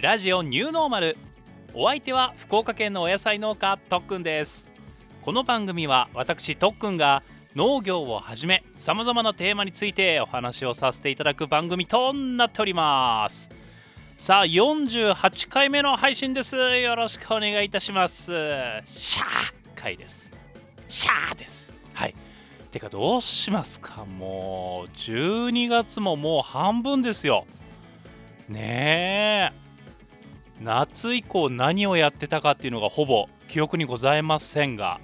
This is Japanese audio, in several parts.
ラジオニューノーマル。お相手は福岡県のお野菜農家とっくんです。この番組は私とっくんが農業をはじめさまざまなテーマについてお話をさせていただく番組となっております。さあ48回目の配信です。よろしくお願いいたします。シャー回です。シャーです。はい。てかどうしますか？もう12月ももう半分ですよ。ねえ。夏以降何をやってたかっていうのがほぼ記憶にございませんが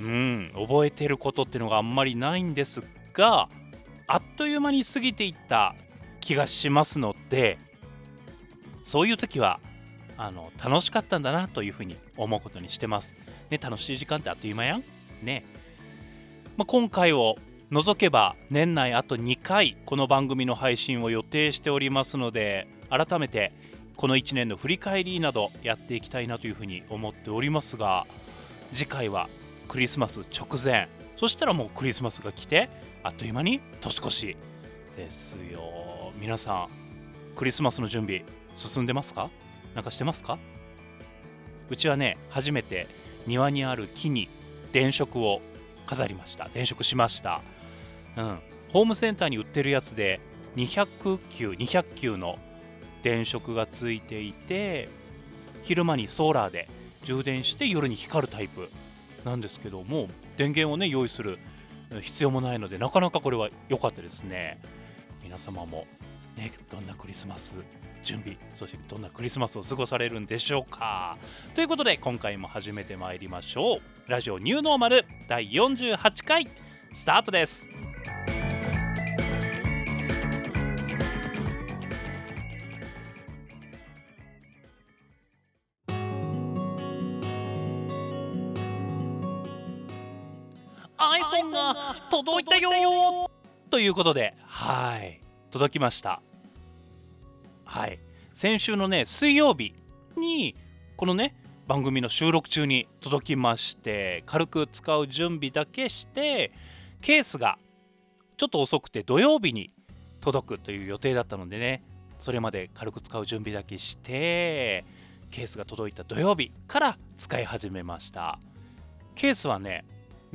うん覚えてることっていうのがあんまりないんですがあっという間に過ぎていった気がしますのでそういう時はあの楽しかったんだなというふうに思うことにしてます。ね、楽しい時間ってあっという間やん。ね。まあ、今回を除けば年内あと2回この番組の配信を予定しておりますので改めてこの1年の振り返りなどやっていきたいなというふうに思っておりますが次回はクリスマス直前。そしたらもうクリスマスが来てあっという間に年越しですよ。皆さんクリスマスの準備進んでますか？なんかしてますか？うちはね初めて庭にある木に電飾を飾りました。電飾しました。うん。ホームセンターに売ってるやつで200球200球の電飾がついていて昼間にソーラーで充電して夜に光るタイプなんですけども電源をね用意する必要もないのでなかなかこれは良かったですね。皆様もねどんなクリスマス準備そしてどんなクリスマスを過ごされるんでしょうか。ということで今回も始めてまいりましょう。ラジオニューノーマル第48回スタートです。iPhone が届いたよということではい。届きました。はい。先週のね水曜日にこのね番組の収録中に届きまして軽く使う準備だけしてケースがちょっと遅くて土曜日に届くという予定だったのでねそれまで軽く使う準備だけしてケースが届いた土曜日から使い始めました。ケースはね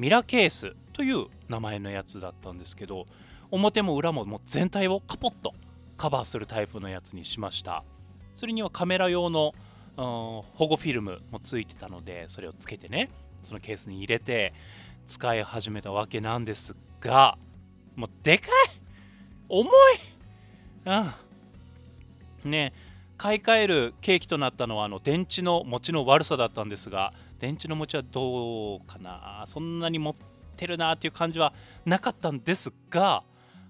ミラケースという名前のやつだったんですけど表も裏ももう全体をカポッとカバーするタイプのやつにしました。それにはカメラ用の保護フィルムもついてたのでそれをつけてねそのケースに入れて使い始めたわけなんですがもうでかい!重い!うんね買い替える契機となったのはあの電池の持ちの悪さだったんですが電池の持ちはどうかな？そんなに持ってるなっていう感じはなかったんですが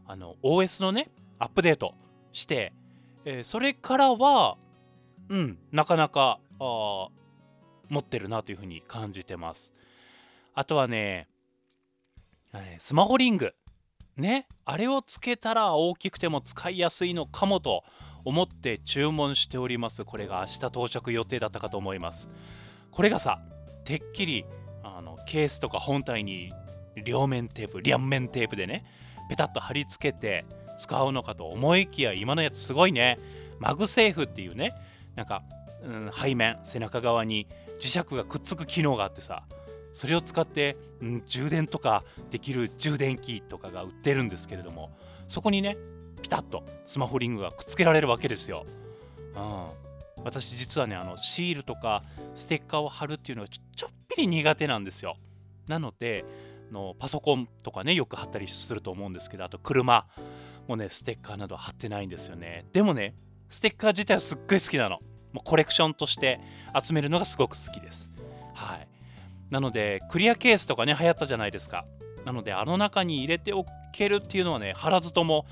あの OS のねアップデートして、えー、それからはうんなかなかあ持ってるなというふうに感じてます。あとはね、スマホリング。ねあれをつけたら大きくても使いやすいのかもと思って注文しております。これが明日到着予定だったかと思います。これがさてっきりあのケースとか本体に両面テープ両面テープでねペタッと貼り付けて使うのかと思いきや今のやつすごいねマグセーフっていうねなんか、うん、背面背中側に磁石がくっつく機能があってさそれを使って、うん、充電とかできる充電器とかが売ってるんですけれどもそこにねピタッとスマホリングがくっつけられるわけですよ。うん、私実はねあのシールとかステッカーを貼るっていうのはちょちょっぴり苦手なんですよ。なのでのパソコンとかねよく貼ったりすると思うんですけどあと車もねステッカーなど貼ってないんですよね。でもねステッカー自体はすっごい好きなの。もうコレクションとして集めるのがすごく好きです。はい。なのでクリアケースとかね流行ったじゃないですか。なのであの中に入れておけるっていうのはね貼らずとも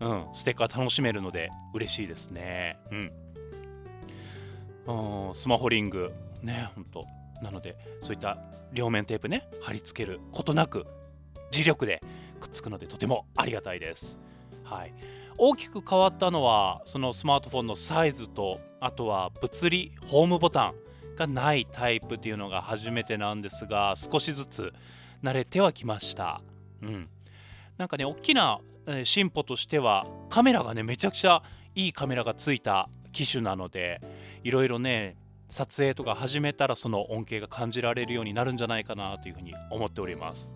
うん、ステッカー楽しめるので嬉しいですね。うん。スマホリング、ね、ほんと。なので、そういった両面テープね、貼り付けることなく、磁力でくっつくので、とてもありがたいです。はい。大きく変わったのは、そのスマートフォンのサイズと、あとは物理、ホームボタンがないタイプっていうのが初めてなんですが、少しずつ慣れてはきました。うん。なんかね、大きな進歩としてはカメラがねめちゃくちゃいいカメラがついた機種なのでいろいろね撮影とか始めたらその恩恵が感じられるようになるんじゃないかなというふうに思っております。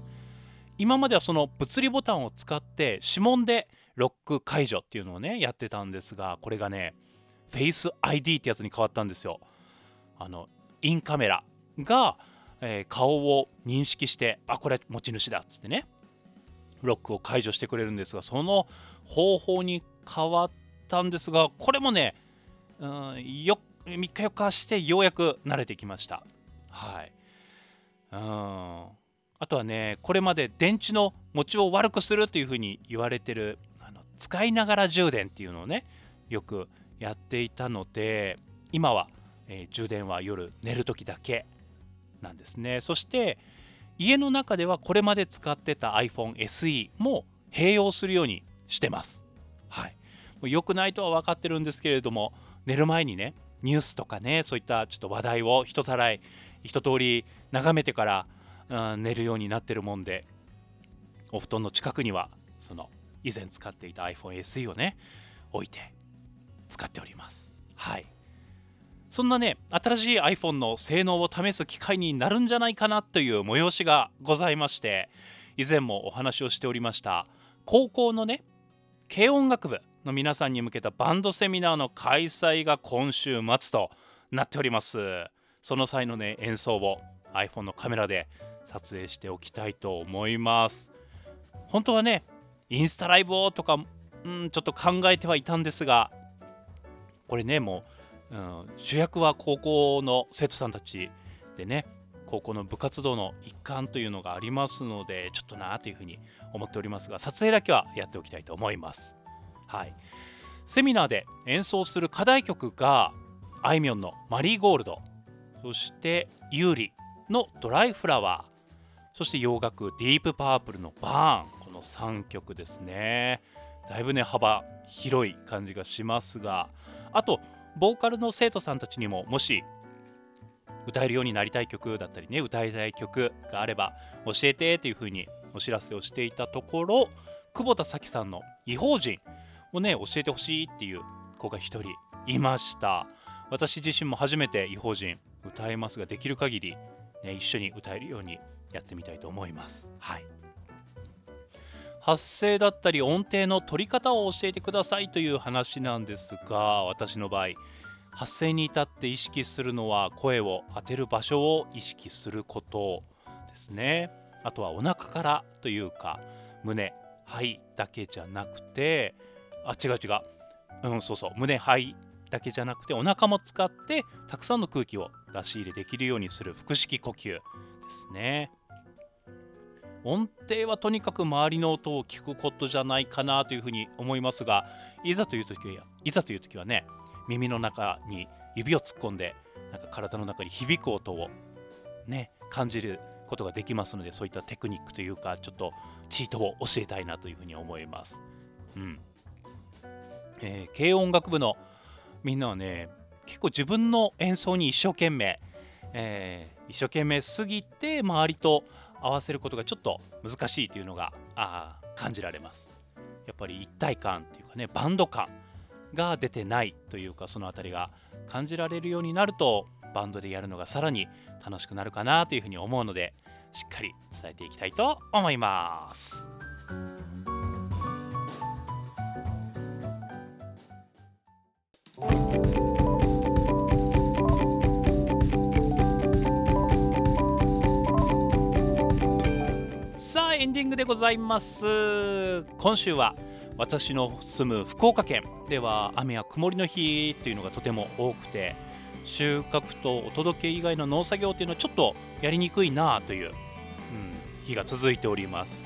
今まではその物理ボタンを使って指紋でロック解除っていうのをねやってたんですがこれがね Face ID ってやつに変わったんですよ。あのインカメラが、えー、顔を認識してあこれ持ち主だっつってねロックを解除してくれるんですがその方法に変わったんですがこれもね、うん、よ3日4日してようやく慣れてきました。はい。うん。あとはねこれまで電池の持ちを悪くするというふうに言われてるあの使いながら充電っていうのをねよくやっていたので今は、えー、充電は夜寝る時だけなんですね。そして家の中ではこれまで使ってた iPhone SE も併用するようにしてます。はい。良くないとは分かってるんですけれども寝る前にねニュースとかねそういったちょっと話題を一さらい一通り眺めてから、うん、寝るようになってるもんでお布団の近くにはその以前使っていた iPhone SE をね置いて使っております。はい。そんなね新しい iPhone の性能を試す機会になるんじゃないかなという催しがございまして以前もお話をしておりました高校のね軽音楽部。の皆さんに向けたバンドセミナーの開催が今週末となっております。その際のね演奏を iPhone のカメラで撮影しておきたいと思います。本当はねインスタライブをとか、うん、ちょっと考えてはいたんですがこれねもう、うん、主役は高校の生徒さんたちでね高校の部活動の一環というのがありますのでちょっとなというふうに思っておりますが撮影だけはやっておきたいと思います。はい、セミナーで演奏する課題曲があいみょんの「マリーゴールド」そしてユーリの「ドライフラワー」そして洋楽ディープパープルの「バーン」この3曲ですね。だいぶね幅広い感じがしますが。あとボーカルの生徒さんたちにももし歌えるようになりたい曲だったりね歌いたい曲があれば教えてというふうにお知らせをしていたところ久保田早紀さんの「異邦人」をね教えてほしいっていう子が1人いました。私自身も初めて異邦人歌えますができる限り、ね、一緒に歌えるようにやってみたいと思います。はい。発声だったり音程の取り方を教えてくださいという話なんですが私の場合発声に至って意識するのは声を当てる場所を意識することですね。あとはお腹からというか胸肺だけじゃなくてあ違う違う。うんそうそう。胸肺だけじゃなくてお腹も使ってたくさんの空気を出し入れできるようにする腹式呼吸ですね。音程はとにかく周りの音を聞くことじゃないかなというふうに思いますがいざという時はいざという時はね耳の中に指を突っ込んでなんか体の中に響く音をね感じることができますのでそういったテクニックというかちょっとチートを教えたいなというふうに思います。うん。えー、軽音楽部のみんなはね結構自分の演奏に一生懸命、えー、一生懸命すぎて周りと合わせることがちょっと難しいというのがあ感じられますやっぱり一体感っていうかねバンド感が出てないというかその辺りが感じられるようになるとバンドでやるのがさらに楽しくなるかなというふうに思うのでしっかり伝えていきたいと思います。ディングでございます。今週は私の住む福岡県。では雨や曇りの日というのがとても多くて収穫とお届け以外の農作業というのはちょっとやりにくいなという、うん、日が続いております。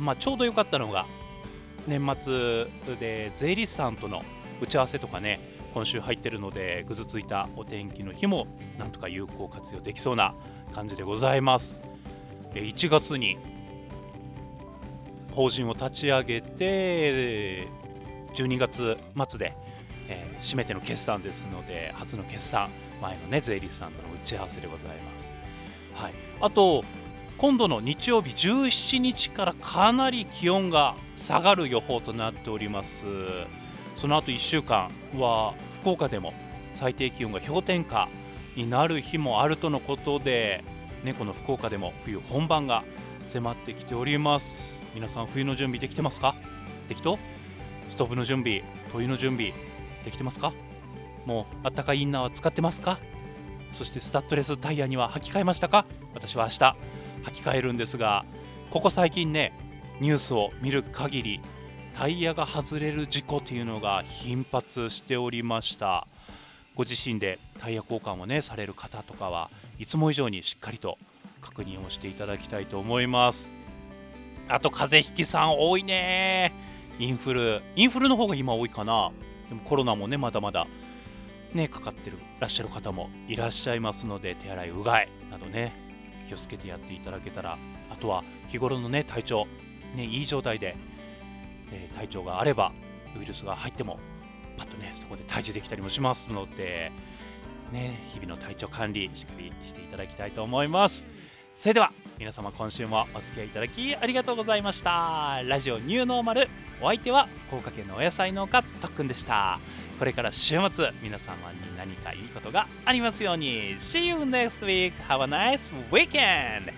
まあ、ちょうど良かったのが年末で税理士さんとの打ち合わせとかね今週入ってるのでぐずついたお天気の日もなんとか有効活用できそうな感じでございます。1月に法人を立ち上げて12月末で、えー、締めての決算ですので初の決算前のね税理士さんとの打ち合わせでございます、はい、あと今度の日曜日17日からかなり気温が下がる予報となっております。その後1週間は福岡でも最低気温が氷点下になる日もあるとのことで、ね、この福岡でも冬本番が迫ってきております。皆さん冬の準備できてますか？できとストーブの準備灯油の準備できてますか？もうあったかいインナーは使ってますか？そしてスタッドレスタイヤには履き替えましたか？私は明日履き替えるんですがここ最近ねニュースを見る限りタイヤが外れる事故というのが頻発しておりました。ご自身でタイヤ交換をねされる方とかはいつも以上にしっかりと確認をしていただきたいと思います。あと風邪ひきさん多いね。インフル。インフルの方が今多いかな。でもコロナもねまだまだねかかってるらっしゃる方もいらっしゃいますので手洗いうがいなどね気をつけてやっていただけたら。あとは日頃のね体調。ねいい状態で、えー、体調があればウイルスが入ってもパッとねそこで退治できたりもしますのでね日々の体調管理しっかりしていただきたいと思います。それでは皆様今週もお付き合いいただきありがとうございましたラジオニューノーマルお相手は福岡県のお野菜農家とっくんでしたこれから週末皆様に何かいいことがありますように See you next week! Have a nice weekend!